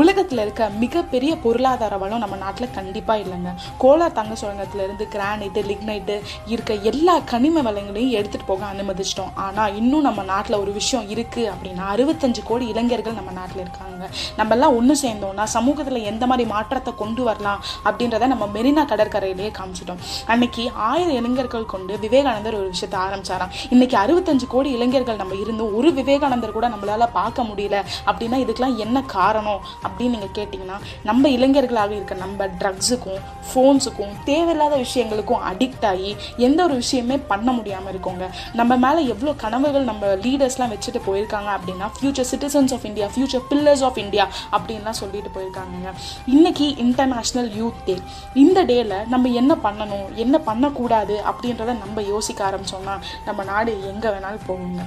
உலகத்தில் இருக்க மிகப்பெரிய பொருளாதார வளம் நம்ம நாட்டில் கண்டிப்பாக இல்லைங்க. கோலார் தங்க சுரங்கத்திலேருந்து கிரானைட்டு லிக்னைட்டு இருக்க எல்லா கனிம வளங்களையும் எடுத்துகிட்டு போக அனுமதிச்சிட்டோம். ஆனால் இன்னும் நம்ம நாட்டில் ஒரு விஷயம் இருக்குது அப்படின்னா அறுபத்தஞ்சு கோடி இளைஞர்கள் நம்ம நாட்டில் இருக்காங்க. நம்ம எல்லாம் ஒன்று சேர்ந்தோம்னா சமூகத்தில் எந்த மாதிரி மாற்றத்தை கொண்டு வரலாம் அப்படின்றத நம்ம மெரினா கடற்கரையிலேயே காமிச்சிட்டோம். அன்னைக்கு ஆயிரம் இளைஞர்கள் கொண்டு விவேகானந்தர் ஒரு விஷயத்தை ஆரம்பிச்சாராம். இன்னைக்கு அறுபத்தஞ்சு கோடி இளைஞர்கள் நம்ம இருந்தும் ஒரு விவேகானந்தர் கூட நம்மளால பார்க்க முடியல அப்படின்னா இதுக்கெல்லாம் என்ன காரணம் அப்படின்னு நீங்கள் கேட்டிங்கன்னா நம்ம இளைஞர்களாக இருக்க நம்ம ட்ரக்ஸுக்கும் ஃபோன்ஸுக்கும் தேவையில்லாத விஷயங்களுக்கும் அடிக்ட் ஆகி எந்த ஒரு விஷயமே பண்ண முடியாமல் இருக்கோங்க. நம்ம மேலே எவ்வளோ கனவுகள் நம்ம லீடர்ஸ்லாம் வச்சுட்டு போயிருக்காங்க அப்படின்னா future citizens of India future pillars of India அப்படின்லாம் சொல்லிட்டு போயிருக்காங்க இன்னைக்கு இன்டர்நேஷ்னல் யூத் டே இந்த டேல நம்ம என்ன பண்ணணும் என்ன பண்ணக்கூடாது அப்படின்றத நம்ம யோசிக்க ஆரம்பிச்சோம்னா நம்ம நாடு எங்கே வேணாலும் போகுங்க.